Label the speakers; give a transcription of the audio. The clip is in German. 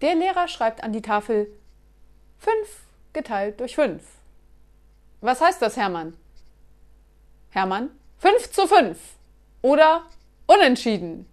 Speaker 1: Der Lehrer schreibt an die Tafel 5 geteilt durch 5. Was heißt das, Hermann? Hermann, 5 zu 5 oder unentschieden.